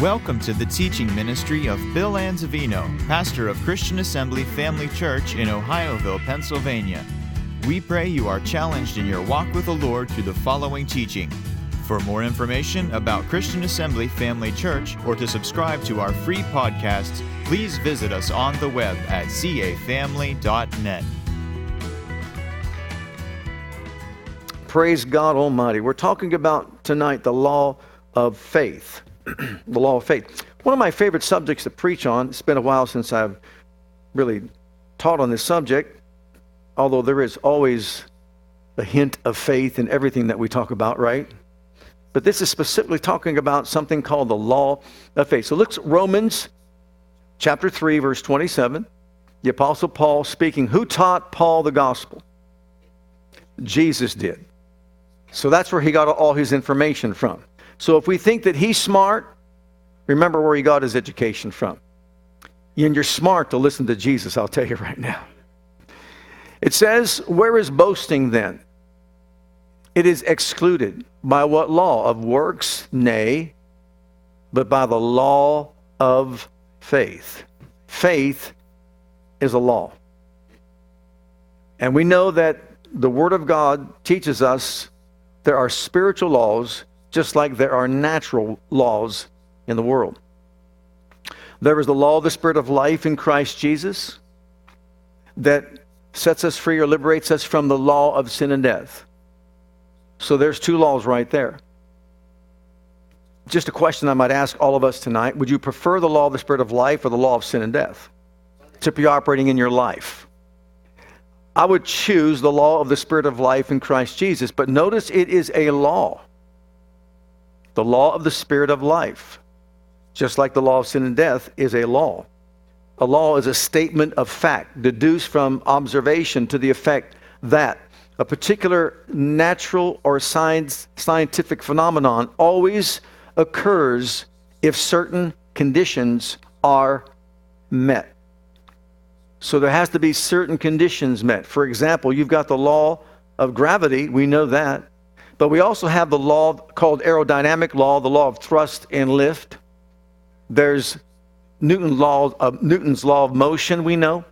Welcome to the teaching ministry of Bill Anzavino, pastor of Christian Assembly Family Church in Ohioville, Pennsylvania. We pray you are challenged in your walk with the Lord through the following teaching. For more information about Christian Assembly Family Church or to subscribe to our free podcasts, please visit us on the web at cafamily.net. Praise God Almighty. We're talking about tonight the law of faith. The law of faith. One of my favorite subjects to preach on, it's been a while since I've really taught on this subject, although there is always a hint of faith in everything that we talk about, right? But this is specifically talking about something called the law of faith. So look Romans chapter 3, verse 27. The Apostle Paul speaking. Who taught Paul the gospel? Jesus did. So that's where he got all his information from. So if we think that he's smart, remember where he got his education from. And you're smart to listen to Jesus, I'll tell you right now. It says, Where is boasting then? It is excluded. By what law? Of works? Nay, but by the law of faith. Faith is a law. And we know that the Word of God teaches us there are spiritual laws just like there are natural laws in the world. There is the law of the Spirit of life in Christ Jesus that sets us free or liberates us from the law of sin and death. So there's two laws right there. Just a question I might ask all of us tonight Would you prefer the law of the Spirit of life or the law of sin and death to be operating in your life? I would choose the law of the Spirit of life in Christ Jesus, but notice it is a law the law of the Spirit of life, just like the law of sin and death, is a law. A law is a statement of fact, deduced from observation to the effect that a particular natural or science, scientific phenomenon always occurs if certain conditions are met. So there has to be certain conditions met. For example, you've got the law of gravity, we know that. But we also have the law called aerodynamic law, the law of thrust and lift. There's Newton's law of, uh, Newton's law of motion, we know.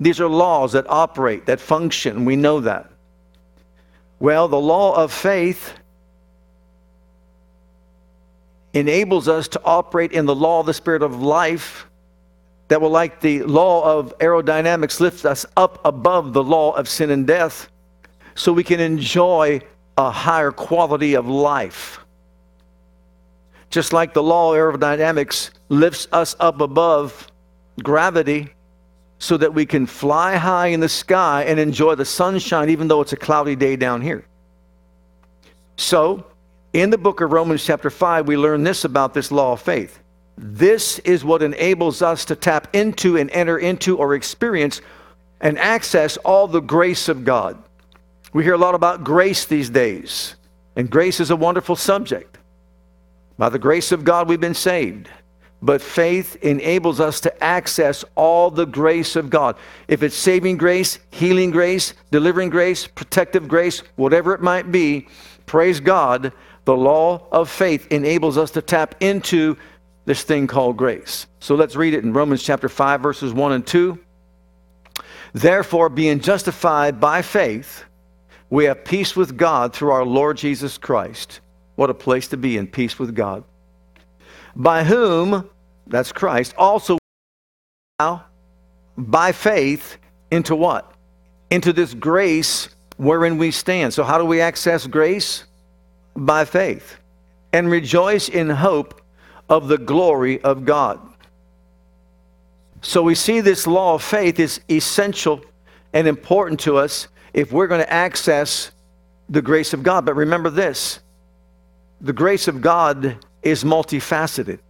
These are laws that operate, that function. We know that. Well, the law of faith enables us to operate in the law of the Spirit of life that will, like the law of aerodynamics, lift us up above the law of sin and death so we can enjoy a higher quality of life. Just like the law of aerodynamics lifts us up above gravity so that we can fly high in the sky and enjoy the sunshine even though it's a cloudy day down here. So, in the book of Romans, chapter 5, we learn this about this law of faith. This is what enables us to tap into and enter into or experience and access all the grace of God. We hear a lot about grace these days, and grace is a wonderful subject. By the grace of God, we've been saved. But faith enables us to access all the grace of God. If it's saving grace, healing grace, delivering grace, protective grace, whatever it might be, praise God, the law of faith enables us to tap into this thing called grace. So let's read it in Romans chapter 5, verses 1 and 2. Therefore, being justified by faith, we have peace with God through our Lord Jesus Christ. What a place to be in peace with God. By whom, that's Christ, also now by faith into what? Into this grace wherein we stand. So, how do we access grace? By faith. And rejoice in hope of the glory of God. So, we see this law of faith is essential and important to us if we're going to access the grace of God. But remember this the grace of God is multifaceted.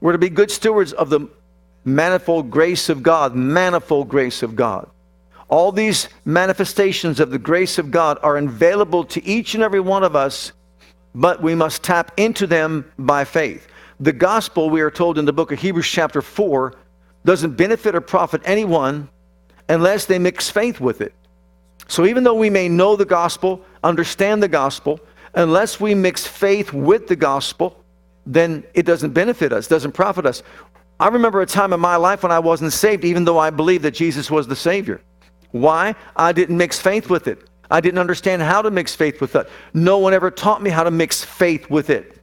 We're to be good stewards of the manifold grace of God, manifold grace of God. All these manifestations of the grace of God are available to each and every one of us, but we must tap into them by faith. The gospel, we are told in the book of Hebrews, chapter 4, doesn't benefit or profit anyone unless they mix faith with it. So even though we may know the gospel, understand the gospel, unless we mix faith with the gospel, then it doesn't benefit us, doesn't profit us. I remember a time in my life when I wasn't saved, even though I believed that Jesus was the Savior. Why? I didn't mix faith with it. I didn't understand how to mix faith with it. No one ever taught me how to mix faith with it.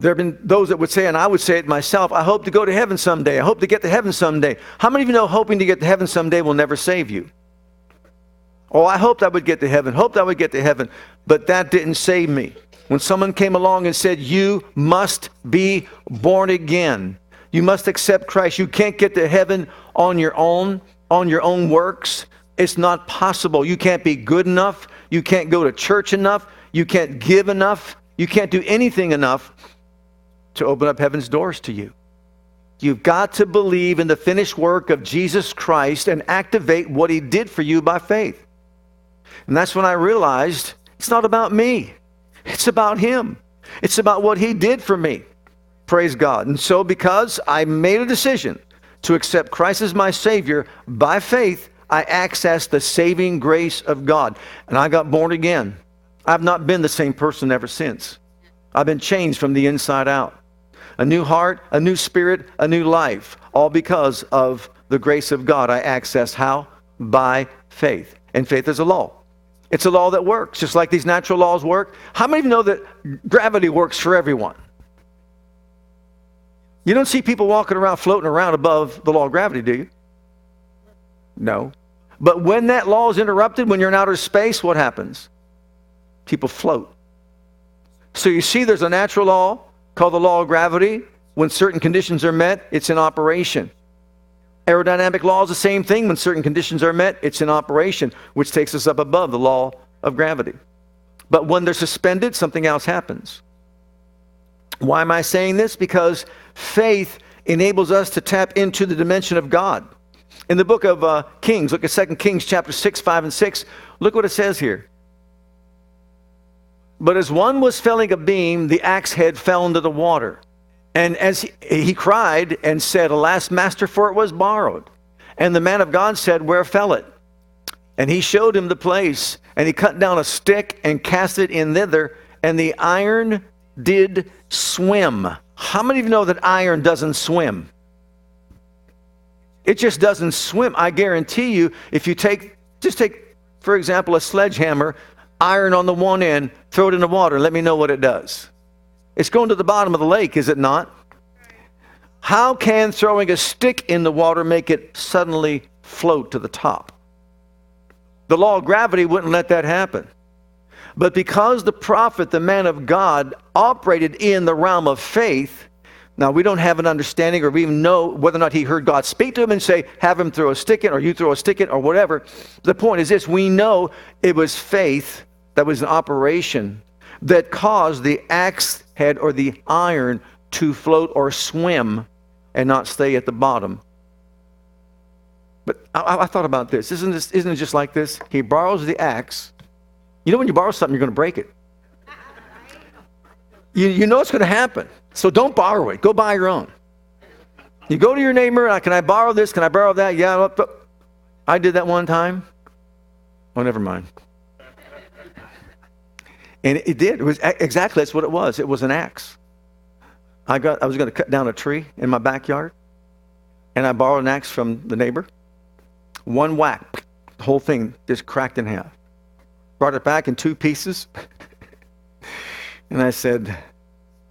There have been those that would say, and I would say it myself, I hope to go to heaven someday. I hope to get to heaven someday. How many of you know hoping to get to heaven someday will never save you? Oh, I hoped I would get to heaven, hoped I would get to heaven, but that didn't save me. When someone came along and said, You must be born again, you must accept Christ, you can't get to heaven on your own, on your own works. It's not possible. You can't be good enough, you can't go to church enough, you can't give enough, you can't do anything enough to open up heaven's doors to you. You've got to believe in the finished work of Jesus Christ and activate what he did for you by faith. And that's when I realized it's not about me, it's about him. It's about what he did for me. Praise God. And so, because I made a decision to accept Christ as my Savior by faith, I accessed the saving grace of God. And I got born again. I've not been the same person ever since. I've been changed from the inside out a new heart, a new spirit, a new life, all because of the grace of God I access how? By faith. And faith is a law. It's a law that works, just like these natural laws work. How many of you know that gravity works for everyone? You don't see people walking around floating around above the law of gravity, do you? No. But when that law is interrupted, when you're in outer space, what happens? People float. So you see, there's a natural law, called the law of gravity. When certain conditions are met, it's in operation. Aerodynamic law is the same thing. When certain conditions are met, it's in operation, which takes us up above the law of gravity. But when they're suspended, something else happens. Why am I saying this? Because faith enables us to tap into the dimension of God. In the book of uh, Kings, look at 2 Kings chapter 6, 5, and 6. Look what it says here. But as one was felling a beam, the axe head fell into the water. And as he, he, cried and said, Alas, master, for it was borrowed. And the man of God said, Where fell it? And he showed him the place, and he cut down a stick and cast it in thither, and the iron did swim. How many of you know that iron doesn't swim? It just doesn't swim. I guarantee you, if you take, just take, for example, a sledgehammer, iron on the one end, throw it in the water, let me know what it does. It's going to the bottom of the lake, is it not? How can throwing a stick in the water make it suddenly float to the top? The law of gravity wouldn't let that happen. But because the prophet, the man of God, operated in the realm of faith, now we don't have an understanding or we even know whether or not he heard God speak to him and say, have him throw a stick in, or you throw a stick in, or whatever. The point is this we know it was faith that was an operation that caused the axe head or the iron to float or swim and not stay at the bottom. But I, I, thought about this. Isn't, this. isn't it just like this? He borrows the axe. You know, when you borrow something, you're going to break it. You, you know it's going to happen. So don't borrow it. Go buy your own. You go to your neighbor, uh, can I borrow this? Can I borrow that? Yeah. I did that one time. Oh, never mind. And it did. It was exactly that's what it was. It was an axe. I got I was going to cut down a tree in my backyard, and I borrowed an axe from the neighbor. One whack, the whole thing just cracked in half. Brought it back in two pieces, and I said,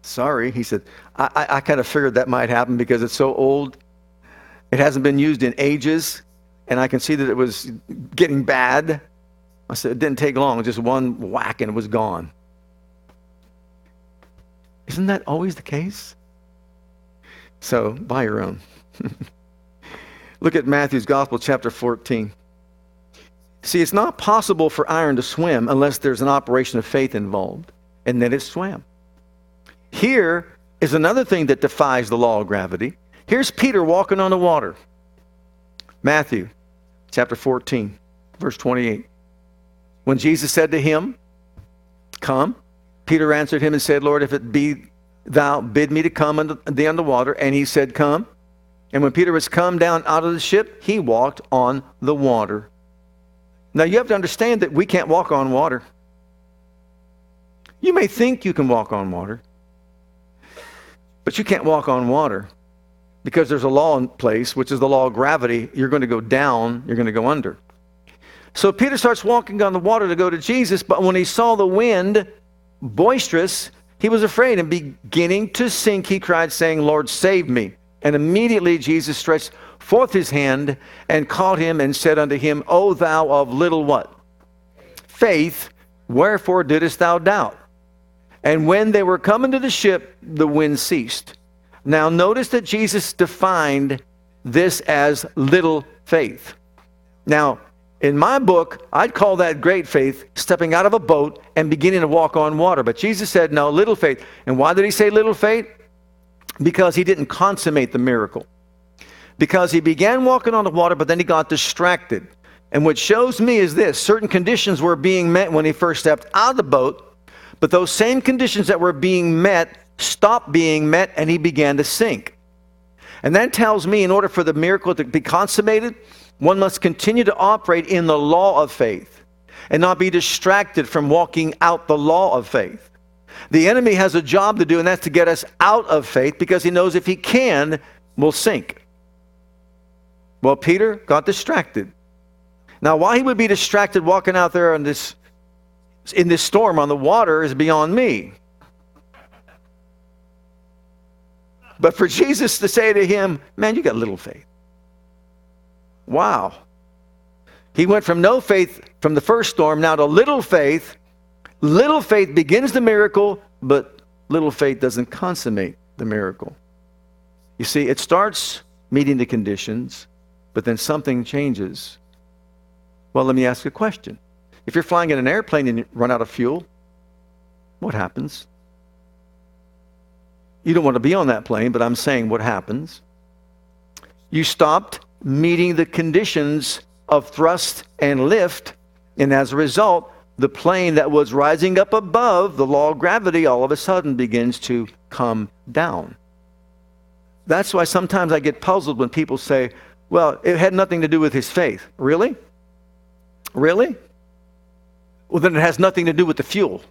"Sorry." He said, "I, I, I kind of figured that might happen because it's so old. It hasn't been used in ages, and I can see that it was getting bad." I said, it didn't take long, just one whack and it was gone. Isn't that always the case? So, buy your own. Look at Matthew's Gospel, chapter 14. See, it's not possible for iron to swim unless there's an operation of faith involved, and then it swam. Here is another thing that defies the law of gravity. Here's Peter walking on the water. Matthew chapter 14, verse 28. When Jesus said to him, Come, Peter answered him and said, Lord, if it be thou, bid me to come unto the water. And he said, Come. And when Peter was come down out of the ship, he walked on the water. Now you have to understand that we can't walk on water. You may think you can walk on water. but you can't walk on water because there's a law in place, which is the law of gravity. You're going to go down, you're going to go under. So Peter starts walking on the water to go to Jesus, but when he saw the wind boisterous, he was afraid and beginning to sink, he cried, saying, Lord, save me. And immediately Jesus stretched forth his hand and caught him and said unto him, O thou of little what? Faith, wherefore didst thou doubt? And when they were coming to the ship, the wind ceased. Now notice that Jesus defined this as little faith. Now, in my book, I'd call that great faith, stepping out of a boat and beginning to walk on water. But Jesus said, no, little faith. And why did he say little faith? Because he didn't consummate the miracle. Because he began walking on the water, but then he got distracted. And what shows me is this certain conditions were being met when he first stepped out of the boat, but those same conditions that were being met stopped being met and he began to sink. And that tells me in order for the miracle to be consummated, one must continue to operate in the law of faith and not be distracted from walking out the law of faith. The enemy has a job to do, and that's to get us out of faith because he knows if he can, we'll sink. Well, Peter got distracted. Now, why he would be distracted walking out there in this, in this storm on the water is beyond me. But for Jesus to say to him, Man, you got little faith. Wow. He went from no faith from the first storm now to little faith. Little faith begins the miracle, but little faith doesn't consummate the miracle. You see, it starts meeting the conditions, but then something changes. Well, let me ask you a question. If you're flying in an airplane and you run out of fuel, what happens? You don't want to be on that plane, but I'm saying what happens. You stopped meeting the conditions of thrust and lift. And as a result, the plane that was rising up above the law of gravity all of a sudden begins to come down. That's why sometimes I get puzzled when people say, well, it had nothing to do with his faith. Really? Really? Well, then it has nothing to do with the fuel.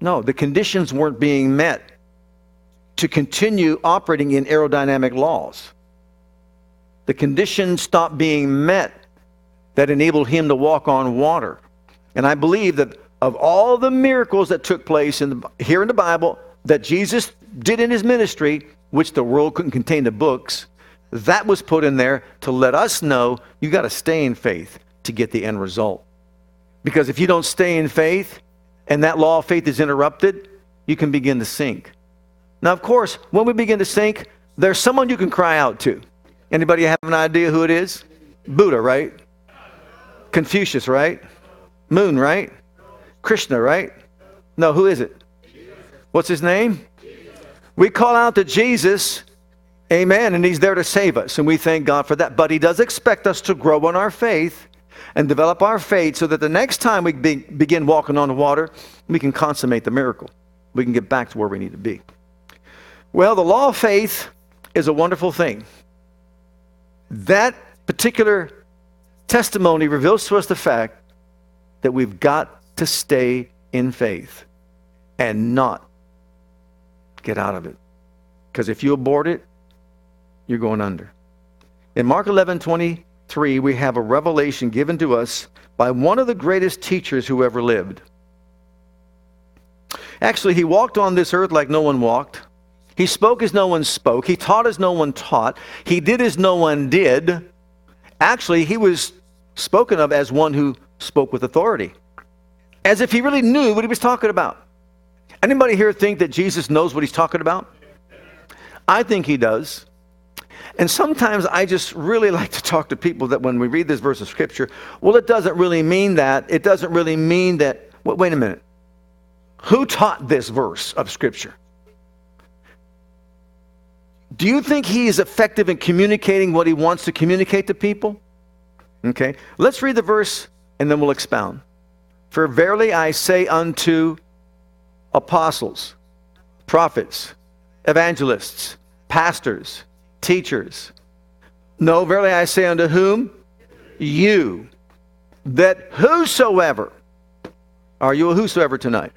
No, the conditions weren't being met to continue operating in aerodynamic laws. The conditions stopped being met that enabled him to walk on water. And I believe that of all the miracles that took place in the, here in the Bible that Jesus did in his ministry, which the world couldn't contain the books, that was put in there to let us know you got to stay in faith to get the end result. Because if you don't stay in faith and that law of faith is interrupted, you can begin to sink. Now, of course, when we begin to sink, there's someone you can cry out to. Anybody have an idea who it is? Buddha, right? Confucius, right? Moon, right? Krishna, right? No, who is it? What's his name? We call out to Jesus, amen, and he's there to save us, and we thank God for that. But he does expect us to grow in our faith and develop our faith so that the next time we be, begin walking on the water, we can consummate the miracle. We can get back to where we need to be. Well, the law of faith is a wonderful thing. That particular testimony reveals to us the fact that we've got to stay in faith and not get out of it. Because if you abort it, you're going under. In Mark 11 23, we have a revelation given to us by one of the greatest teachers who ever lived. Actually, he walked on this earth like no one walked. He spoke as no one spoke. He taught as no one taught. He did as no one did. Actually, he was spoken of as one who spoke with authority, as if he really knew what he was talking about. Anybody here think that Jesus knows what he's talking about? I think he does. And sometimes I just really like to talk to people that when we read this verse of scripture, well, it doesn't really mean that. It doesn't really mean that. Wait a minute. Who taught this verse of scripture? Do you think he is effective in communicating what he wants to communicate to people? Okay, let's read the verse and then we'll expound. For verily I say unto apostles, prophets, evangelists, pastors, teachers. No, verily I say unto whom? You. That whosoever, are you a whosoever tonight?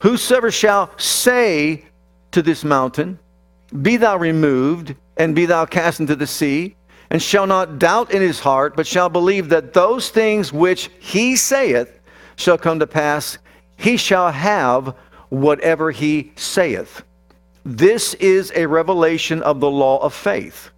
Whosoever shall say to this mountain, Be thou removed, and be thou cast into the sea, and shall not doubt in his heart, but shall believe that those things which he saith shall come to pass, he shall have whatever he saith. This is a revelation of the law of faith.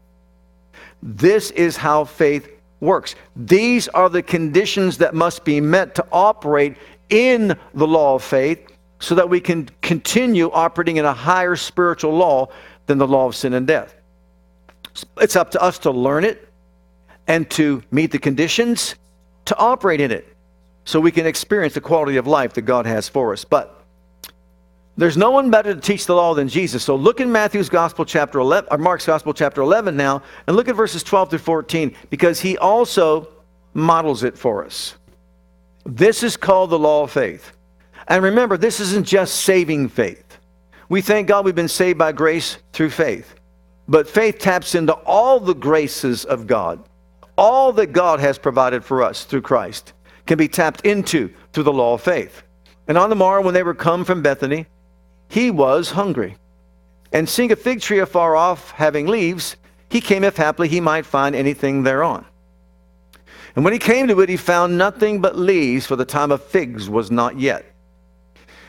This is how faith works. These are the conditions that must be met to operate in the law of faith so that we can continue operating in a higher spiritual law than the law of sin and death. It's up to us to learn it and to meet the conditions to operate in it so we can experience the quality of life that God has for us. But there's no one better to teach the law than Jesus. So look in Matthew's Gospel chapter 11 or Mark's Gospel chapter 11 now and look at verses 12 through 14 because he also models it for us. This is called the law of faith. And remember, this isn't just saving faith. We thank God we've been saved by grace through faith. But faith taps into all the graces of God. All that God has provided for us through Christ can be tapped into through the law of faith. And on the morrow, when they were come from Bethany, he was hungry. And seeing a fig tree afar off having leaves, he came if haply he might find anything thereon. And when he came to it, he found nothing but leaves, for the time of figs was not yet.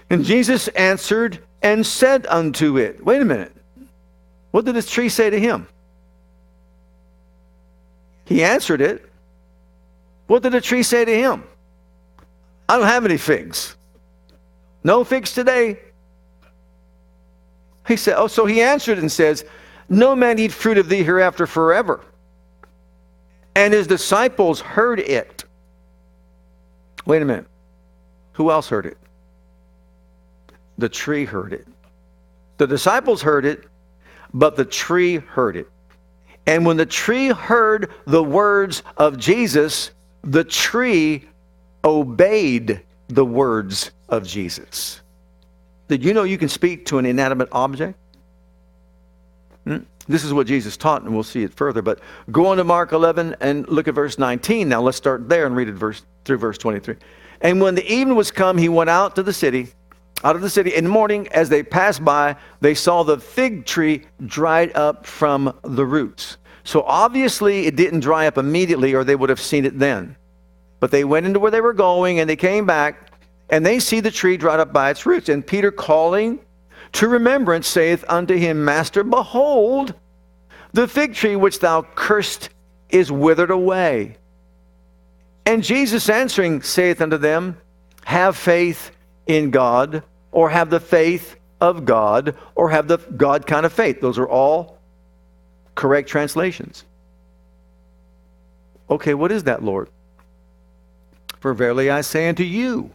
And Jesus answered and said unto it, Wait a minute. What did this tree say to him? He answered it. What did the tree say to him? I don't have any figs. No figs today. He said, Oh, so he answered and says, No man eat fruit of thee hereafter forever. And his disciples heard it. Wait a minute. Who else heard it? The tree heard it. The disciples heard it, but the tree heard it. And when the tree heard the words of Jesus, the tree obeyed the words of Jesus. Did you know you can speak to an inanimate object? Hmm? This is what Jesus taught, and we'll see it further. But go on to Mark 11 and look at verse 19. Now let's start there and read it verse, through verse 23. And when the evening was come, he went out to the city, out of the city. In the morning, as they passed by, they saw the fig tree dried up from the roots. So obviously, it didn't dry up immediately, or they would have seen it then. But they went into where they were going, and they came back, and they see the tree dried up by its roots. And Peter, calling to remembrance, saith unto him, Master, behold, the fig tree which thou cursed is withered away. And Jesus answering saith unto them, Have faith in God, or have the faith of God, or have the God kind of faith. Those are all correct translations. Okay, what is that, Lord? For verily I say unto you,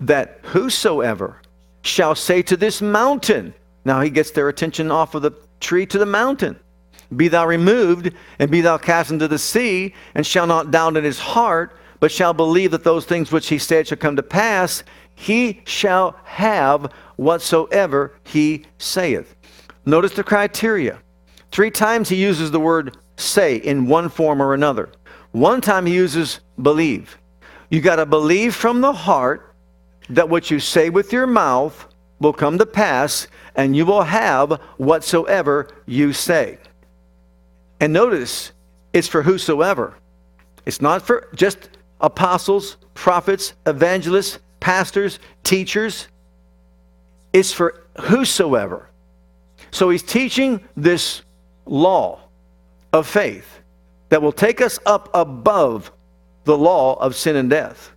that whosoever shall say to this mountain, now he gets their attention off of the tree to the mountain, be thou removed, and be thou cast into the sea, and shall not doubt in his heart, but shall believe that those things which he said shall come to pass, he shall have whatsoever he saith. Notice the criteria. Three times he uses the word say in one form or another. One time he uses believe. You got to believe from the heart that what you say with your mouth will come to pass, and you will have whatsoever you say. And notice, it's for whosoever. It's not for just apostles, prophets, evangelists, pastors, teachers. It's for whosoever. So he's teaching this law of faith that will take us up above the law of sin and death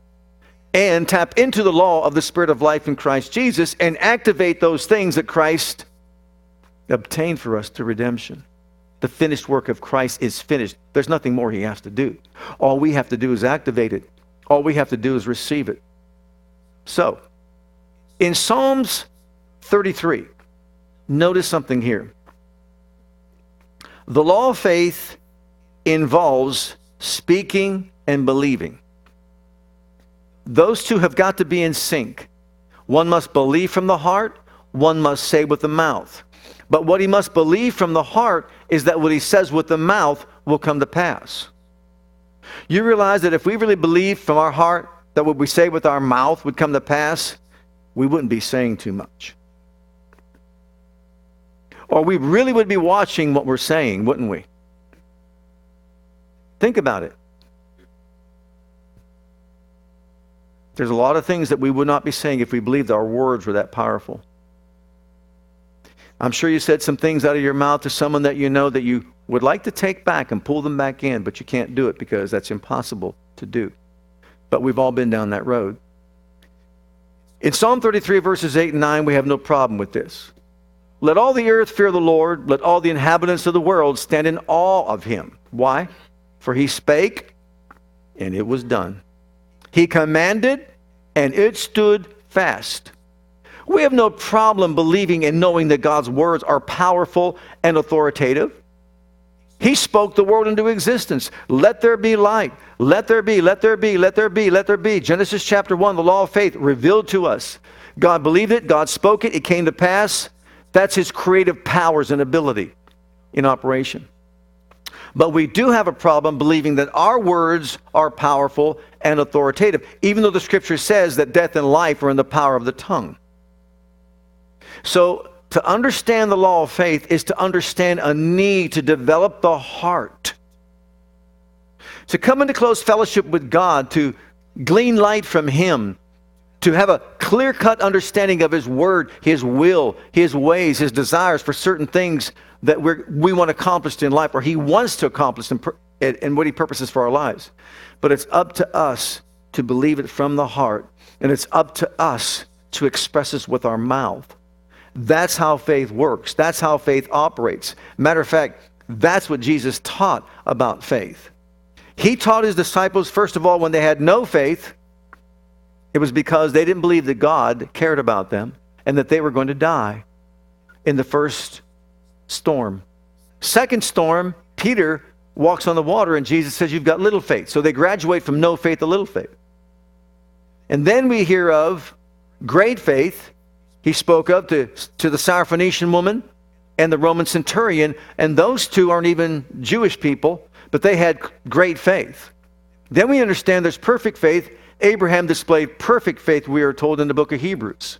and tap into the law of the Spirit of life in Christ Jesus and activate those things that Christ obtained for us through redemption. The finished work of Christ is finished. There's nothing more he has to do. All we have to do is activate it, all we have to do is receive it. So, in Psalms 33, notice something here. The law of faith involves speaking and believing. Those two have got to be in sync. One must believe from the heart, one must say with the mouth. But what he must believe from the heart is that what he says with the mouth will come to pass. You realize that if we really believe from our heart that what we say with our mouth would come to pass, we wouldn't be saying too much. Or we really would be watching what we're saying, wouldn't we? Think about it. There's a lot of things that we would not be saying if we believed our words were that powerful. I'm sure you said some things out of your mouth to someone that you know that you would like to take back and pull them back in, but you can't do it because that's impossible to do. But we've all been down that road. In Psalm 33, verses 8 and 9, we have no problem with this. Let all the earth fear the Lord. Let all the inhabitants of the world stand in awe of him. Why? For he spake, and it was done. He commanded, and it stood fast. We have no problem believing and knowing that God's words are powerful and authoritative. He spoke the world into existence. Let there be light. Let there be, let there be, let there be, let there be. Genesis chapter 1, the law of faith revealed to us. God believed it, God spoke it, it came to pass. That's his creative powers and ability in operation. But we do have a problem believing that our words are powerful and authoritative, even though the scripture says that death and life are in the power of the tongue. So, to understand the law of faith is to understand a need to develop the heart. To come into close fellowship with God, to glean light from Him, to have a clear cut understanding of His Word, His will, His ways, His desires for certain things that we we want accomplished in life or He wants to accomplish and, and what He purposes for our lives. But it's up to us to believe it from the heart, and it's up to us to express this with our mouth. That's how faith works. That's how faith operates. Matter of fact, that's what Jesus taught about faith. He taught his disciples, first of all, when they had no faith, it was because they didn't believe that God cared about them and that they were going to die in the first storm. Second storm, Peter walks on the water and Jesus says, You've got little faith. So they graduate from no faith to little faith. And then we hear of great faith. He spoke of to, to the Syrophoenician woman and the Roman centurion, and those two aren't even Jewish people, but they had great faith. Then we understand there's perfect faith. Abraham displayed perfect faith, we are told in the book of Hebrews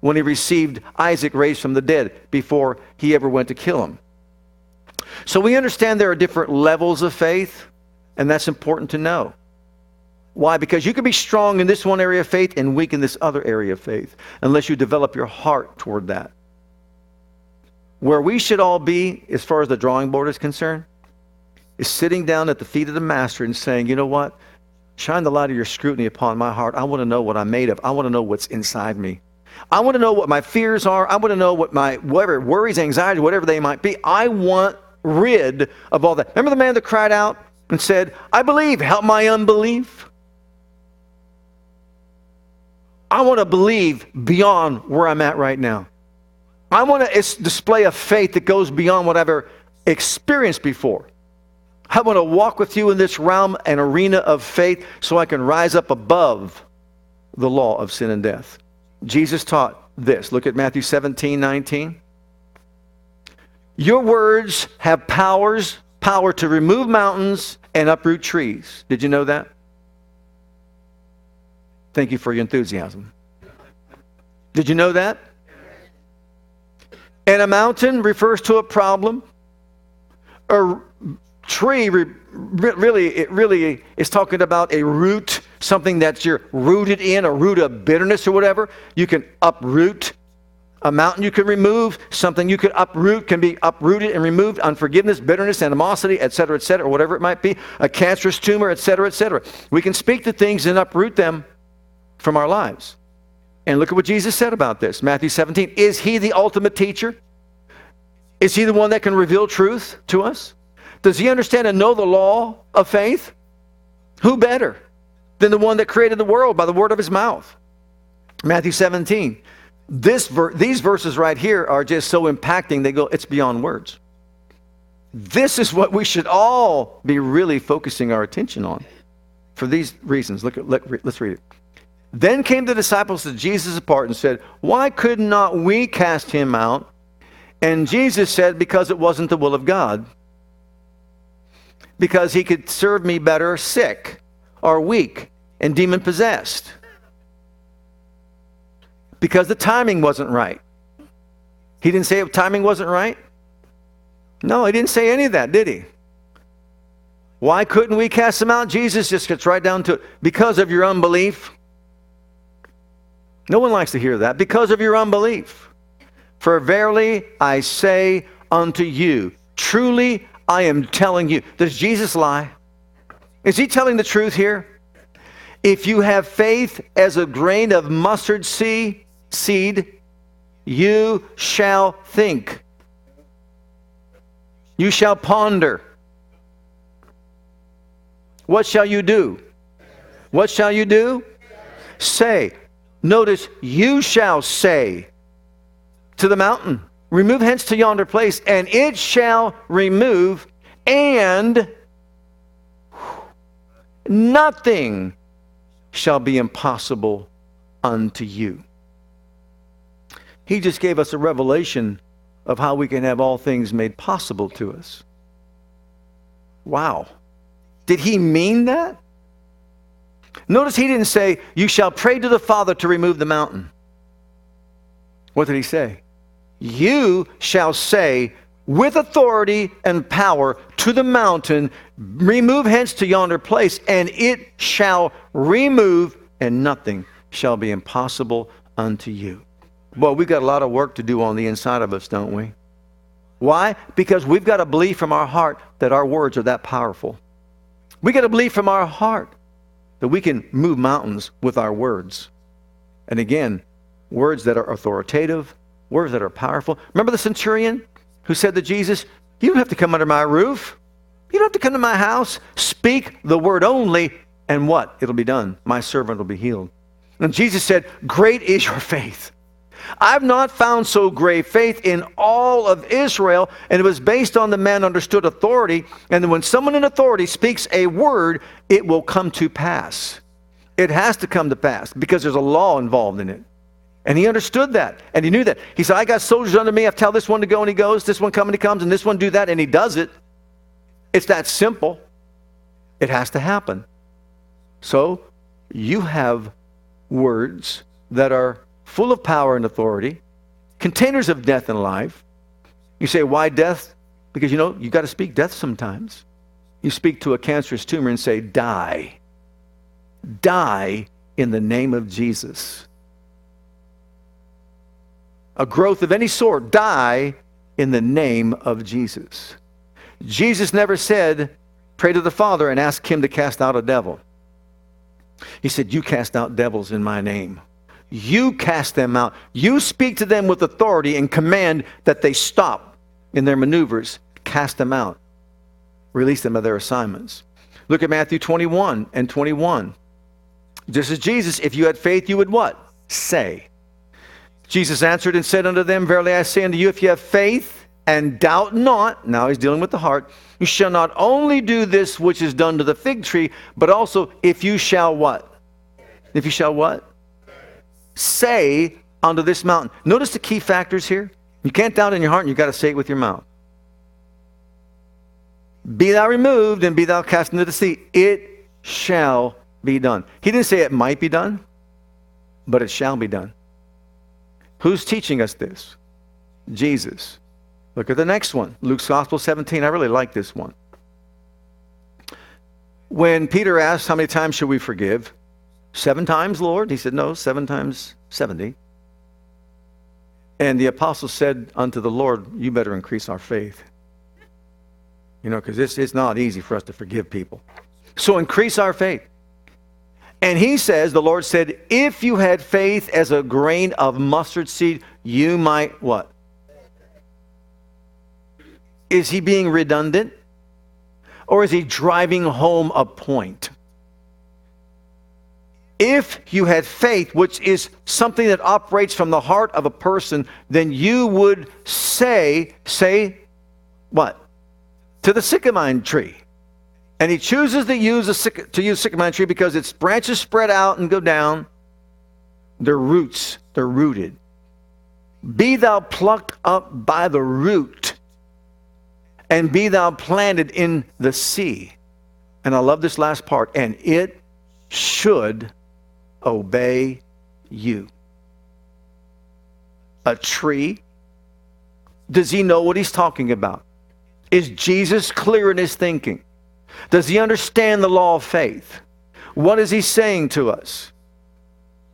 when he received Isaac raised from the dead before he ever went to kill him. So we understand there are different levels of faith, and that's important to know. Why? Because you can be strong in this one area of faith and weak in this other area of faith unless you develop your heart toward that. Where we should all be, as far as the drawing board is concerned, is sitting down at the feet of the Master and saying, you know what? Shine the light of your scrutiny upon my heart. I want to know what I'm made of. I want to know what's inside me. I want to know what my fears are. I want to know what my whatever worries, anxiety, whatever they might be. I want rid of all that. Remember the man that cried out and said, I believe, help my unbelief? I want to believe beyond where I'm at right now. I want to display a faith that goes beyond what I've ever experienced before. I want to walk with you in this realm and arena of faith so I can rise up above the law of sin and death. Jesus taught this. Look at Matthew 17, 19. Your words have powers, power to remove mountains and uproot trees. Did you know that? Thank you for your enthusiasm. Did you know that? And a mountain refers to a problem. A tree really it really is talking about a root something that you're rooted in a root of bitterness or whatever. You can uproot a mountain. You can remove something. You could uproot can be uprooted and removed. Unforgiveness bitterness animosity etc etc or whatever it might be. A cancerous tumor etc etc we can speak to things and uproot them from our lives and look at what jesus said about this matthew 17 is he the ultimate teacher is he the one that can reveal truth to us does he understand and know the law of faith? Who better than the one that created the world by the word of his mouth? Matthew 17. This ver- these verses right here are just so impacting, they go, it's beyond words. This is what we should all be really focusing our attention on for these reasons. Look at, let, let's read it. Then came the disciples to Jesus apart and said, Why could not we cast him out? And Jesus said, Because it wasn't the will of God because he could serve me better sick or weak and demon possessed. Because the timing wasn't right. He didn't say timing wasn't right? No, he didn't say any of that, did he? Why couldn't we cast him out? Jesus just gets right down to it. Because of your unbelief. No one likes to hear that. Because of your unbelief. For verily I say unto you, truly I am telling you. Does Jesus lie? Is he telling the truth here? If you have faith as a grain of mustard seed, seed, you shall think. You shall ponder. What shall you do? What shall you do? Say. Notice, you shall say to the mountain, Remove hence to yonder place, and it shall remove, and nothing shall be impossible unto you. He just gave us a revelation of how we can have all things made possible to us. Wow. Did he mean that? Notice he didn't say, You shall pray to the Father to remove the mountain. What did he say? You shall say, with authority and power to the mountain, remove hence to yonder place, and it shall remove, and nothing shall be impossible unto you. Well, we've got a lot of work to do on the inside of us, don't we? Why? Because we've got to believe from our heart that our words are that powerful. We got to believe from our heart that we can move mountains with our words. And again, words that are authoritative, words that are powerful. Remember the centurion who said to Jesus, You don't have to come under my roof. You don't have to come to my house. Speak the word only, and what? It'll be done. My servant will be healed. And Jesus said, Great is your faith. I've not found so great faith in all of Israel, and it was based on the man understood authority. And when someone in authority speaks a word, it will come to pass. It has to come to pass because there's a law involved in it. And he understood that, and he knew that. He said, I got soldiers under me. I tell this one to go, and he goes. This one come, and he comes, and this one do that, and he does it. It's that simple. It has to happen. So you have words that are full of power and authority, containers of death and life. You say, why death? Because you know, you got to speak death sometimes. You speak to a cancerous tumor and say, die. Die in the name of Jesus. A growth of any sort, die in the name of Jesus. Jesus never said, pray to the Father and ask him to cast out a devil. He said, You cast out devils in my name. You cast them out. You speak to them with authority and command that they stop in their maneuvers. Cast them out. Release them of their assignments. Look at Matthew 21 and 21. This is Jesus. If you had faith, you would what? Say. Jesus answered and said unto them, Verily I say unto you, if you have faith and doubt not, now he's dealing with the heart, you shall not only do this which is done to the fig tree, but also if you shall what? If you shall what? Say unto this mountain. Notice the key factors here. You can't doubt in your heart, and you've got to say it with your mouth. Be thou removed and be thou cast into the sea. It shall be done. He didn't say it might be done, but it shall be done. Who's teaching us this? Jesus. Look at the next one Luke's Gospel 17. I really like this one. When Peter asked, How many times should we forgive? Seven times, Lord? He said, No, seven times 70. And the apostle said unto the Lord, You better increase our faith. You know, because it's, it's not easy for us to forgive people. So increase our faith. And he says, the Lord said, if you had faith as a grain of mustard seed, you might what? Is he being redundant? Or is he driving home a point? If you had faith, which is something that operates from the heart of a person, then you would say, say what? To the sycamine tree. And he chooses to use, a, to use sycamine tree because its branches spread out and go down. Their roots, they're rooted. Be thou plucked up by the root, and be thou planted in the sea. And I love this last part. And it should obey you. a tree? Does he know what he's talking about? Is Jesus clear in his thinking? Does he understand the law of faith? What is he saying to us?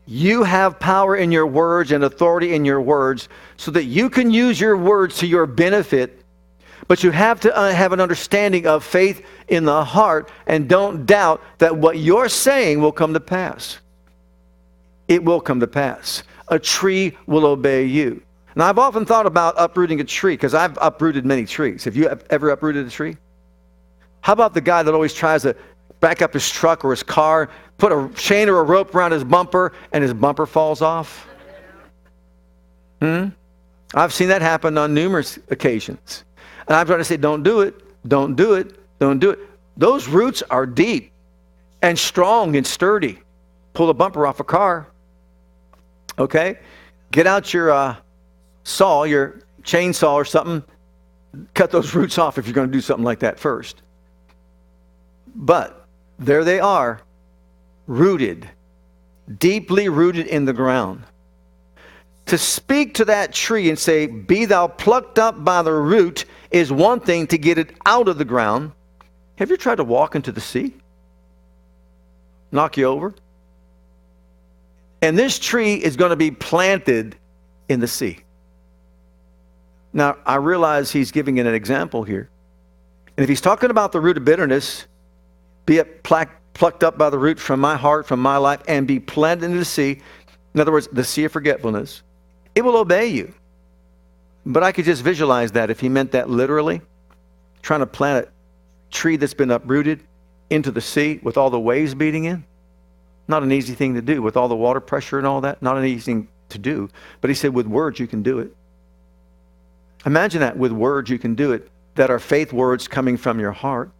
You have power in your words and authority in your words so that you can use your words to your benefit, but you have to uh, have an understanding of faith in the heart and don't doubt that what you're saying will come to pass. It will come to pass. A tree will obey you. Now, I've often thought about uprooting a tree because I've uprooted many trees. Have you ever uprooted a tree? How about the guy that always tries to back up his truck or his car, put a chain or a rope around his bumper, and his bumper falls off? Hmm? I've seen that happen on numerous occasions. And I'm trying to say, don't do it, don't do it, don't do it. Those roots are deep and strong and sturdy. Pull the bumper off a car. Okay? Get out your uh, saw, your chainsaw or something. Cut those roots off if you're going to do something like that first. But there they are, rooted, deeply rooted in the ground. To speak to that tree and say, Be thou plucked up by the root, is one thing to get it out of the ground. Have you tried to walk into the sea? Knock you over? And this tree is going to be planted in the sea. Now, I realize he's giving an example here. And if he's talking about the root of bitterness, be it plucked up by the root from my heart, from my life, and be planted in the sea, in other words, the sea of forgetfulness, it will obey you. But I could just visualize that if he meant that literally, trying to plant a tree that's been uprooted into the sea with all the waves beating in. Not an easy thing to do with all the water pressure and all that. Not an easy thing to do. But he said, with words, you can do it. Imagine that with words, you can do it, that are faith words coming from your heart.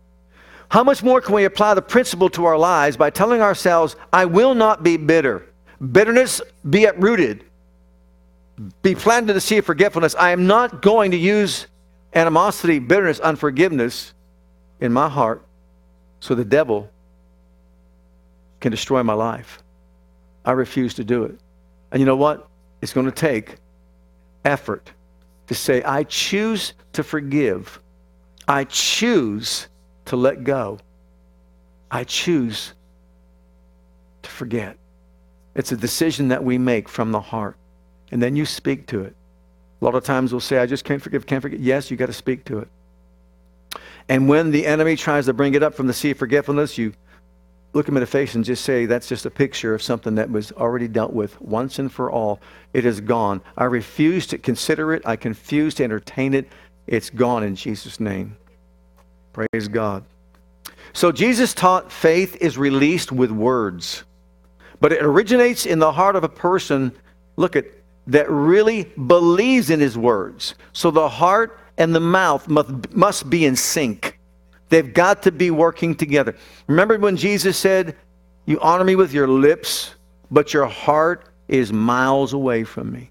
How much more can we apply the principle to our lives by telling ourselves, I will not be bitter? Bitterness be uprooted, be planted in the sea of forgetfulness. I am not going to use animosity, bitterness, unforgiveness in my heart so the devil can destroy my life. I refuse to do it. And you know what? It's going to take effort to say, I choose to forgive. I choose to let go. I choose to forget. It's a decision that we make from the heart. And then you speak to it. A lot of times we'll say, I just can't forgive, can't forget. Yes, you got to speak to it. And when the enemy tries to bring it up from the sea of forgetfulness, you look him in the face and just say, That's just a picture of something that was already dealt with once and for all. It is gone. I refuse to consider it. I confuse to entertain it. It's gone in Jesus' name. Praise God. So Jesus taught faith is released with words, but it originates in the heart of a person, look at, that really believes in his words. So the heart and the mouth must, must be in sync. They've got to be working together. Remember when Jesus said, You honor me with your lips, but your heart is miles away from me?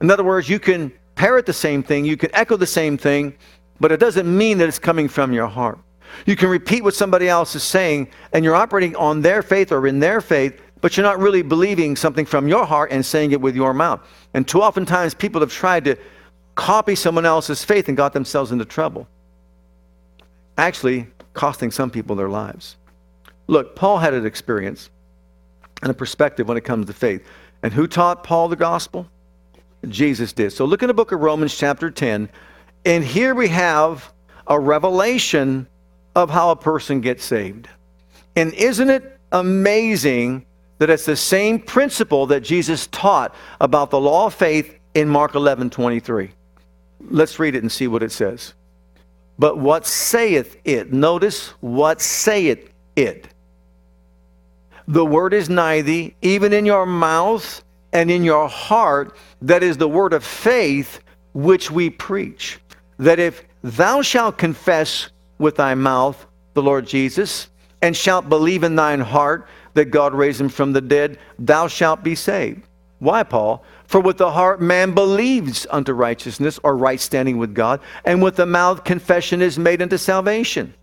In other words, you can parrot the same thing, you can echo the same thing, but it doesn't mean that it's coming from your heart. You can repeat what somebody else is saying, and you're operating on their faith or in their faith, but you're not really believing something from your heart and saying it with your mouth. And too often times people have tried to copy someone else's faith and got themselves into trouble. Actually, costing some people their lives. Look, Paul had an experience and a perspective when it comes to faith. And who taught Paul the gospel? Jesus did. So look in the book of Romans, chapter 10, and here we have a revelation of how a person gets saved. And isn't it amazing that it's the same principle that Jesus taught about the law of faith in Mark 11 23? Let's read it and see what it says. But what saith it? Notice what saith it. The word is nigh thee, even in your mouth and in your heart. That is the word of faith which we preach that if thou shalt confess with thy mouth the Lord Jesus, and shalt believe in thine heart that God raised him from the dead, thou shalt be saved. Why, Paul? For with the heart man believes unto righteousness or right standing with God, and with the mouth confession is made unto salvation.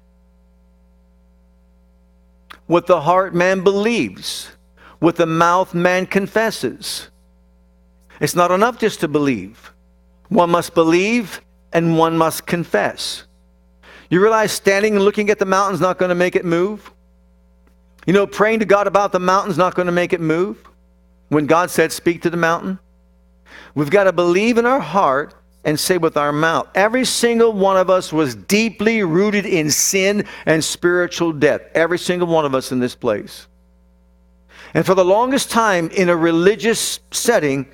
With the heart man believes, with the mouth man confesses. It's not enough just to believe. One must believe and one must confess. You realize standing and looking at the mountain's not going to make it move? You know, praying to God about the mountain's not going to make it move? When God said, Speak to the mountain? We've got to believe in our heart and say with our mouth. Every single one of us was deeply rooted in sin and spiritual death. Every single one of us in this place. And for the longest time, in a religious setting,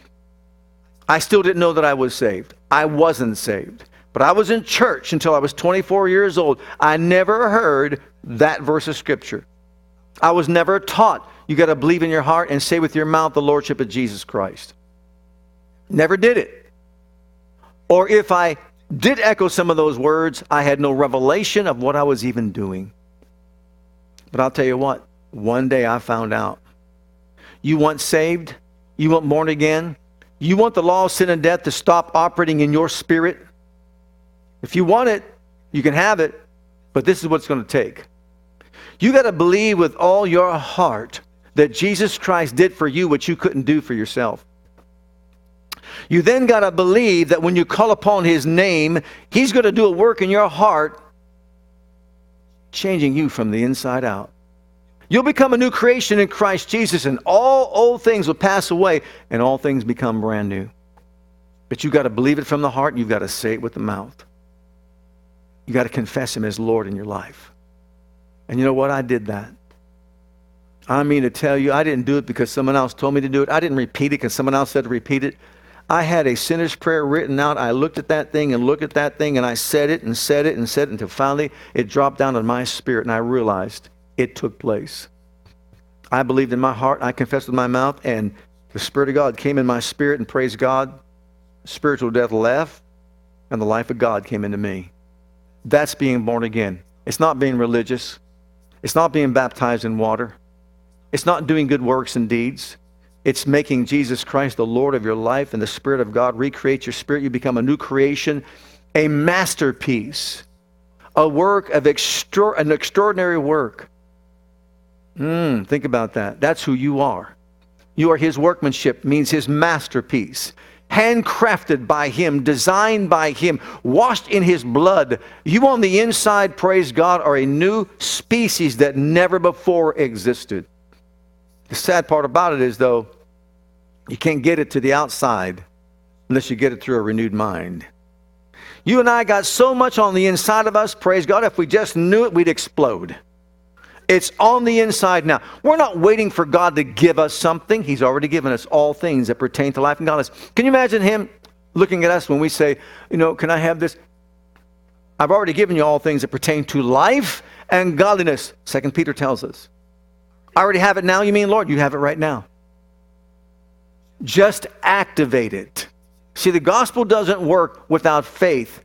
I still didn't know that I was saved. I wasn't saved. But I was in church until I was 24 years old. I never heard that verse of Scripture. I was never taught you got to believe in your heart and say with your mouth the Lordship of Jesus Christ. Never did it. Or if I did echo some of those words, I had no revelation of what I was even doing. But I'll tell you what, one day I found out. You want saved? You want born again? You want the law of sin and death to stop operating in your spirit? If you want it, you can have it, but this is what it's going to take. You got to believe with all your heart that Jesus Christ did for you what you couldn't do for yourself. You then got to believe that when you call upon his name, he's going to do a work in your heart, changing you from the inside out. You'll become a new creation in Christ Jesus, and all old things will pass away, and all things become brand new. But you've got to believe it from the heart, you've got to say it with the mouth. You've got to confess Him as Lord in your life. And you know what? I did that. I mean to tell you, I didn't do it because someone else told me to do it. I didn't repeat it because someone else said to repeat it. I had a sinner's prayer written out. I looked at that thing and looked at that thing, and I said it and said it and said it until finally it dropped down in my spirit, and I realized it took place. I believed in my heart, I confessed with my mouth, and the Spirit of God came in my spirit, and praise God, spiritual death left, and the life of God came into me. That's being born again. It's not being religious. It's not being baptized in water. It's not doing good works and deeds. It's making Jesus Christ the Lord of your life and the Spirit of God recreate your spirit. You become a new creation, a masterpiece, a work of extra- an extraordinary work. Mm, think about that. That's who you are. You are his workmanship, means his masterpiece handcrafted by Him, designed by Him, washed in His blood. You on the inside, praise God, are a new species that never before existed. The sad part about it is, though, you can't get it to the outside unless you get it through a renewed mind. You and I got so much on the inside of us, praise God, if we just knew it, we'd explode. It's on the inside now. We're not waiting for God to give us something. He's already given us all things that pertain to life and godliness. Can you imagine Him looking at us when we say, you know, can I have this? I've already given you all things that pertain to life and godliness. Second Peter tells us. I already have it now. You mean, Lord, you have it right now. Just activate it. See, the gospel doesn't work without faith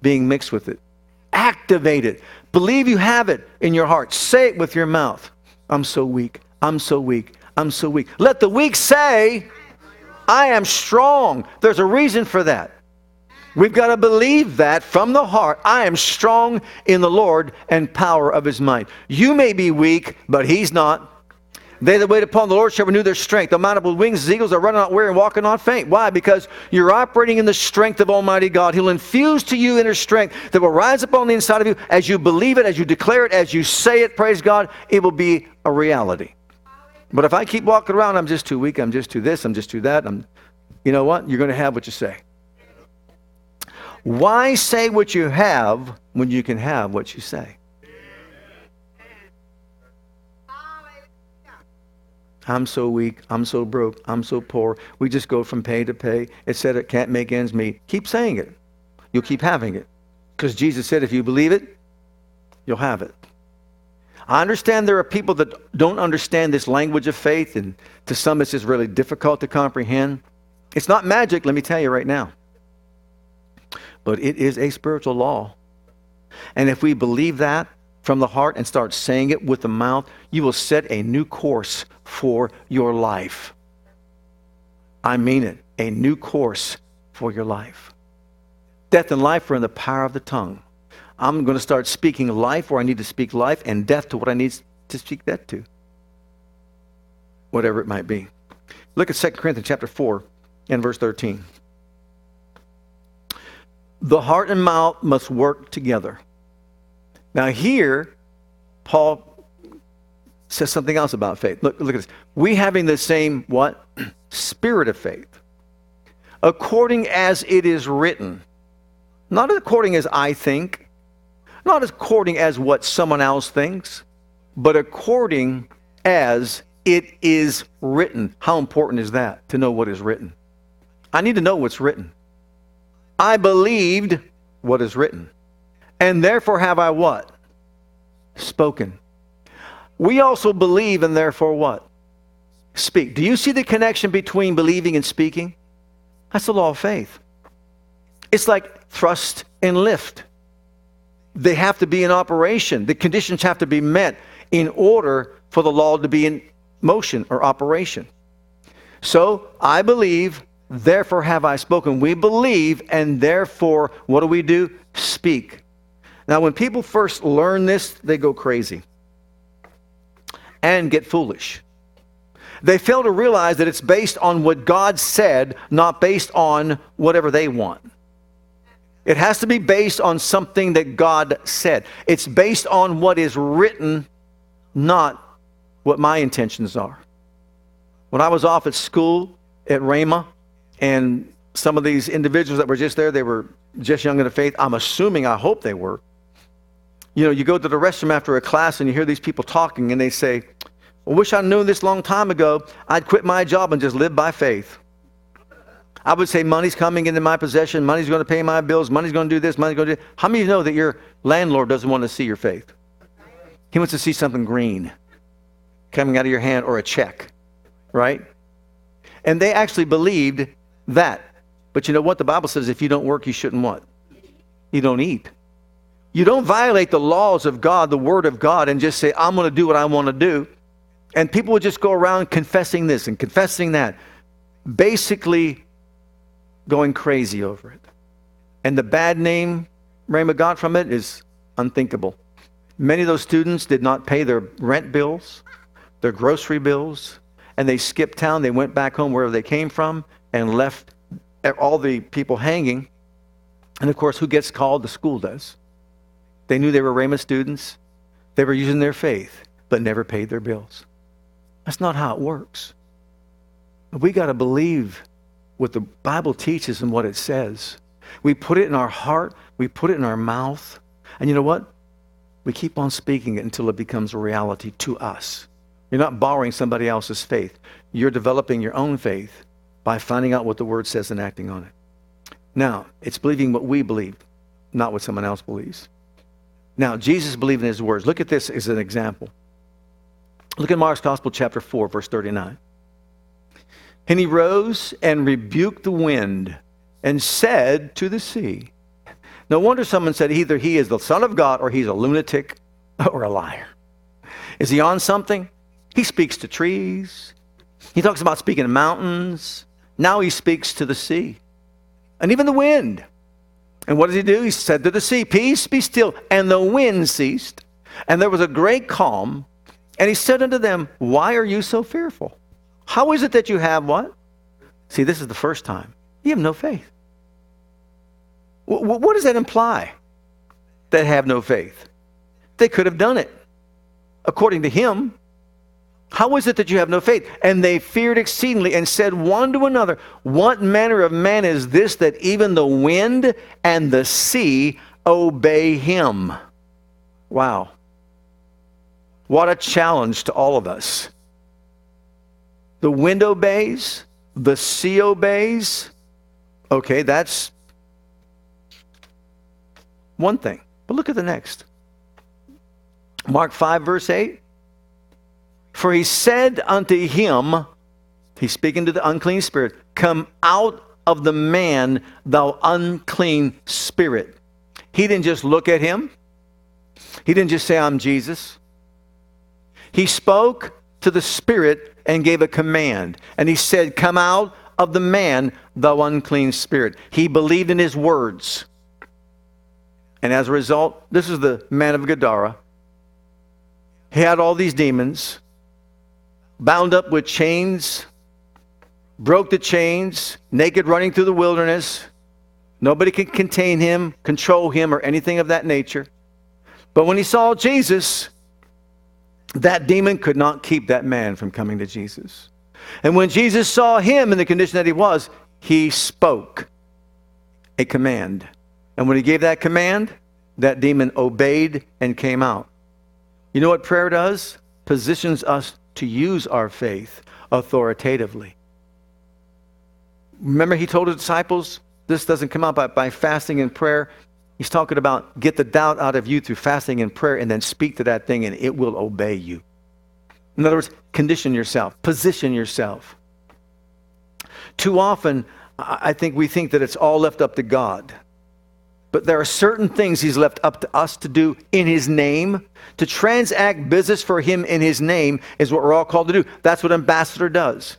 being mixed with it. Activate it. Believe you have it in your heart. Say it with your mouth. I'm so weak. I'm so weak. I'm so weak. Let the weak say, I am strong. There's a reason for that. We've got to believe that from the heart. I am strong in the Lord and power of his might. You may be weak, but he's not. They that wait upon the Lord shall renew their strength. They'll mount with wings as eagles. They'll run not weary and walking not faint. Why? Because you're operating in the strength of Almighty God. He'll infuse to you inner strength that will rise up on the inside of you as you believe it, as you declare it, as you say it. Praise God. It will be a reality. But if I keep walking around, I'm just too weak. I'm just too this. I'm just too that. I'm, you know what? You're going to have what you say. Why say what you have when you can have what you say? I'm so weak. I'm so broke. I'm so poor. We just go from pay to pay. It said it can't make ends meet. Keep saying it. You'll keep having it. Because Jesus said if you believe it, you'll have it. I understand there are people that don't understand this language of faith, and to some it's just really difficult to comprehend. It's not magic, let me tell you right now. But it is a spiritual law. And if we believe that, from the heart and start saying it with the mouth, you will set a new course for your life. I mean it, a new course for your life. Death and life are in the power of the tongue. I'm going to start speaking life where I need to speak life and death to what I need to speak death to. Whatever it might be. Look at 2 Corinthians chapter 4. and verse 13. The heart and mouth must work together. Now, here, Paul says something else about faith. Look, look at this. We having the same what? Spirit of faith. According as it is written. Not according as I think, not according as what someone else thinks, but according as it is written. How important is that to know what is written? I need to know what's written. I believed what is written. And therefore have I what? Spoken. We also believe and therefore what? Speak. Do you see the connection between believing and speaking? That's the law of faith. It's like thrust and lift. They have to be in operation. The conditions have to be met in order for the law to be in motion or operation. So I believe, therefore have I spoken. We believe, and therefore, what do we do? Speak. Now, when people first learn this, they go crazy and get foolish. They fail to realize that it's based on what God said, not based on whatever they want. It has to be based on something that God said. It's based on what is written, not what my intentions are. When I was off at school at Rhema, and some of these individuals that were just there, they were just young in the faith. I'm assuming, I hope they were. You know, you go to the restroom after a class and you hear these people talking, and they say, I wish I knew this long time ago. I'd quit my job and just live by faith. I would say money's coming into my possession, money's going to pay my bills, money's going to do this, money's going to do How many of you know that your landlord doesn't want to see your faith? He wants to see something green coming out of your hand or a check, right? And they actually believed that. But you know what? The Bible says if you don't work, you shouldn't what? You don't eat. You don't violate the laws of God, the Word of God, and just say, I'm going to do what I want to do. And people would just go around confessing this and confessing that, basically going crazy over it. And the bad name Rhema got from it is unthinkable. Many of those students did not pay their rent bills, their grocery bills, and they skipped town. They went back home wherever they came from and left all the people hanging. And of course, who gets called? The school does. They knew they were Rhema students. They were using their faith, but never paid their bills. That's not how it works. We got to believe what the Bible teaches and what it says. We put it in our heart, we put it in our mouth, and you know what? We keep on speaking it until it becomes a reality to us. You're not borrowing somebody else's faith. You're developing your own faith by finding out what the Word says and acting on it. Now, it's believing what we believe, not what someone else believes. Now, Jesus believed in his words. Look at this as an example. Look at Mark's Gospel, chapter 4, verse 39. And he rose and rebuked the wind and said to the sea. No wonder someone said either he is the Son of God or he's a lunatic or a liar. Is he on something? He speaks to trees. He talks about speaking to mountains. Now he speaks to the sea and even the wind. And what does he do? He said to the sea, Peace, be still. And the wind ceased. And there was a great calm. And he said unto them, Why are you so fearful? How is it that you have what? See, this is the first time. You have no faith. What does that imply? That have no faith. They could have done it. According to him, how is it that you have no faith? And they feared exceedingly and said one to another, What manner of man is this that even the wind and the sea obey him? Wow. What a challenge to all of us. The wind obeys, the sea obeys. Okay, that's one thing. But look at the next. Mark 5, verse 8. For he said unto him, he's speaking to the unclean spirit, Come out of the man, thou unclean spirit. He didn't just look at him, he didn't just say, I'm Jesus. He spoke to the spirit and gave a command. And he said, Come out of the man, thou unclean spirit. He believed in his words. And as a result, this is the man of Gadara. He had all these demons bound up with chains, broke the chains, naked running through the wilderness. Nobody could contain him, control him, or anything of that nature. But when he saw Jesus, that demon could not keep that man from coming to Jesus. And when Jesus saw him in the condition that he was, he spoke a command. And when he gave that command, that demon obeyed and came out. You know what prayer does? Positions us to use our faith authoritatively. Remember, he told his disciples, this doesn't come out by, by fasting and prayer. He's talking about get the doubt out of you through fasting and prayer and then speak to that thing and it will obey you. In other words, condition yourself, position yourself. Too often, I think we think that it's all left up to God. But there are certain things He's left up to us to do in His name. To transact business for Him in His name is what we're all called to do. That's what an ambassador does.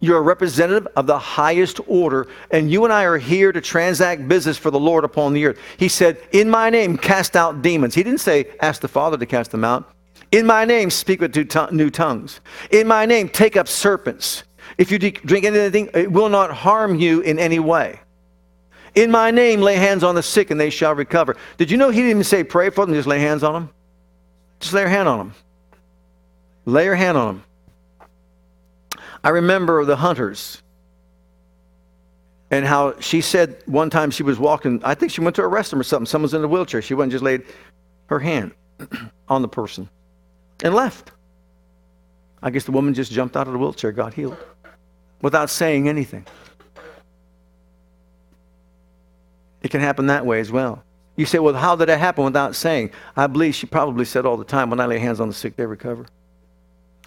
You're a representative of the highest order, and you and I are here to transact business for the Lord upon the earth. He said, In my name, cast out demons. He didn't say, Ask the Father to cast them out. In my name, speak with new tongues. In my name, take up serpents. If you drink anything, it will not harm you in any way. In my name, lay hands on the sick and they shall recover. Did you know he didn't even say pray for them, just lay hands on them? Just lay your hand on them. Lay your hand on them. I remember the hunters and how she said one time she was walking, I think she went to arrest him or something. Someone's in a wheelchair. She went and just laid her hand on the person and left. I guess the woman just jumped out of the wheelchair, got healed without saying anything. It can happen that way as well. You say, well, how did it happen without saying? I believe she probably said all the time, when I lay hands on the sick, they recover.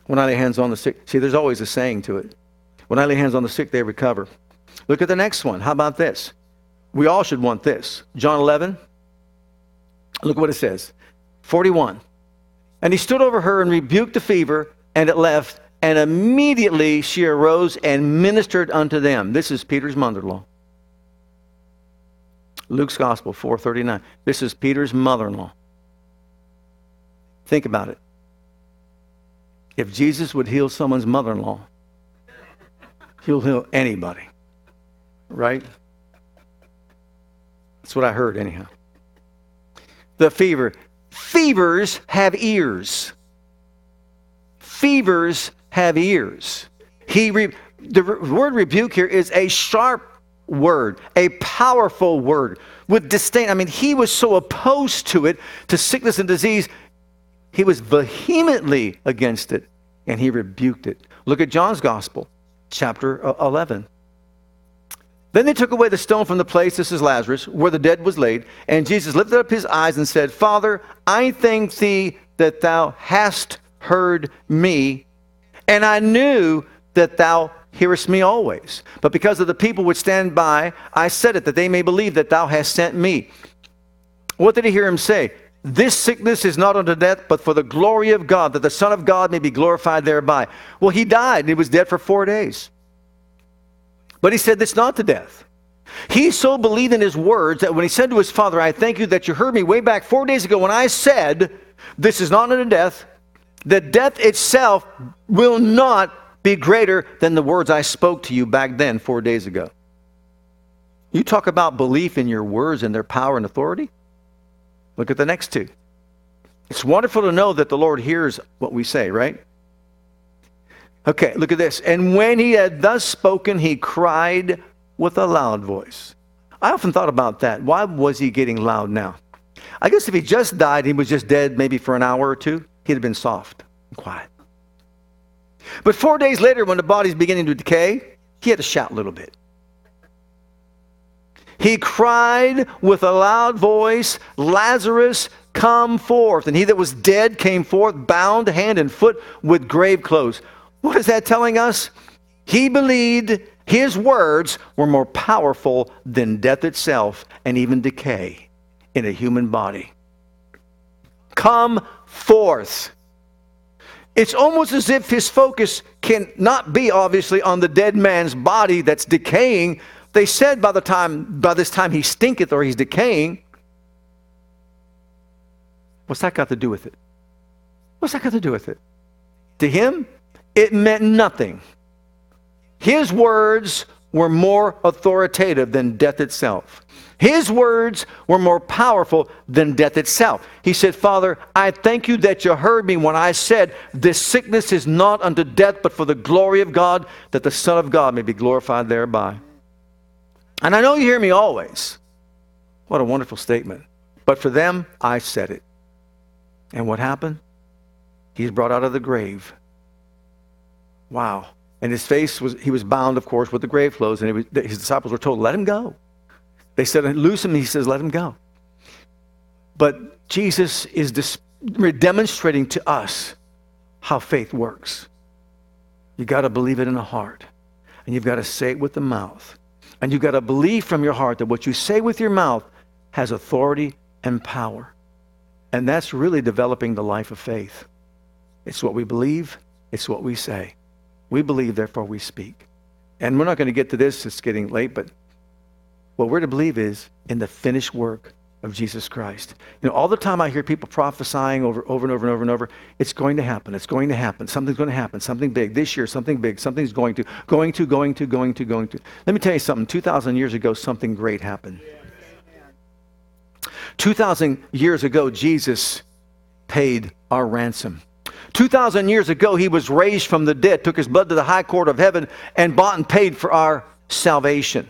When I lay hands on the sick. See, there's always a saying to it. When I lay hands on the sick, they recover. Look at the next one. How about this? We all should want this. John 11. Look what it says. 41. And he stood over her and rebuked the fever, and it left. And immediately she arose and ministered unto them. This is Peter's mother-in-law. Luke's Gospel 439. This is Peter's mother-in-law. Think about it. If Jesus would heal someone's mother-in-law, he'll heal anybody. Right? That's what I heard anyhow. The fever. Fevers have ears. Fevers have ears. He re- the word rebuke here is a sharp word, a powerful word with disdain. I mean, he was so opposed to it, to sickness and disease, he was vehemently against it and he rebuked it. Look at John's Gospel, chapter uh, 11. Then they took away the stone from the place, this is Lazarus, where the dead was laid. And Jesus lifted up his eyes and said, Father, I thank thee that thou hast heard me, and I knew that thou hearest me always. But because of the people which stand by, I said it, that they may believe that thou hast sent me. What did he hear him say? This sickness is not unto death, but for the glory of God, that the Son of God may be glorified thereby. Well, he died and he was dead for four days. But he said this not to death. He so believed in his words that when he said to his father, I thank you that you heard me way back four days ago when I said, This is not unto death, that death itself will not be greater than the words I spoke to you back then, four days ago. You talk about belief in your words and their power and authority. Look at the next two. It's wonderful to know that the Lord hears what we say, right? Okay, look at this. And when he had thus spoken, he cried with a loud voice. I often thought about that. Why was he getting loud now? I guess if he just died, he was just dead maybe for an hour or two, he'd have been soft and quiet. But four days later, when the body's beginning to decay, he had to shout a little bit. He cried with a loud voice, Lazarus, come forth. And he that was dead came forth, bound hand and foot with grave clothes. What is that telling us? He believed his words were more powerful than death itself and even decay in a human body. Come forth. It's almost as if his focus can not be obviously on the dead man's body that's decaying. They said by the time by this time he stinketh or he's decaying. What's that got to do with it? What's that got to do with it? To him, it meant nothing. His words were more authoritative than death itself. His words were more powerful than death itself. He said, Father, I thank you that you heard me when I said, This sickness is not unto death, but for the glory of God, that the Son of God may be glorified thereby. And I know you hear me always. What a wonderful statement. But for them, I said it. And what happened? He's brought out of the grave. Wow. And his face was, he was bound, of course, with the grave clothes, and was, his disciples were told, Let him go. They said, Loose him. He says, Let him go. But Jesus is dis- demonstrating to us how faith works. You've got to believe it in the heart, and you've got to say it with the mouth. And you've got to believe from your heart that what you say with your mouth has authority and power. And that's really developing the life of faith. It's what we believe, it's what we say. We believe, therefore we speak. And we're not going to get to this, it's getting late, but what we're to believe is in the finished work of Jesus Christ. You know, all the time I hear people prophesying over, over and over and over and over, it's going to happen, it's going to happen, something's going to happen, something big. This year, something big, something's going to, going to, going to, going to, going to. Let me tell you something. 2,000 years ago, something great happened. 2,000 years ago, Jesus paid our ransom. 2,000 years ago, he was raised from the dead, took his blood to the high court of heaven, and bought and paid for our salvation.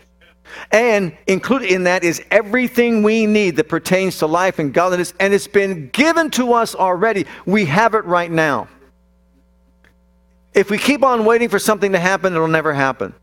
And included in that is everything we need that pertains to life and godliness, and it's been given to us already. We have it right now. If we keep on waiting for something to happen, it'll never happen.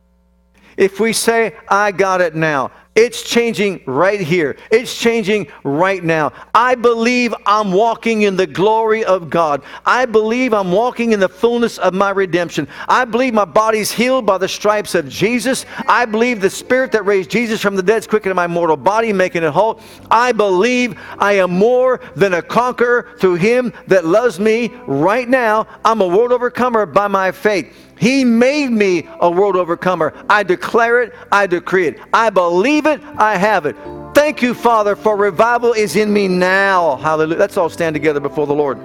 If we say, I got it now, it's changing right here. It's changing right now. I believe I'm walking in the glory of God. I believe I'm walking in the fullness of my redemption. I believe my body's healed by the stripes of Jesus. I believe the spirit that raised Jesus from the dead is quickening my mortal body, making it whole. I believe I am more than a conqueror through him that loves me right now. I'm a world overcomer by my faith. He made me a world overcomer. I declare it, I decree it. I believe it, I have it. Thank you, Father, for revival is in me now. Hallelujah. Let's all stand together before the Lord.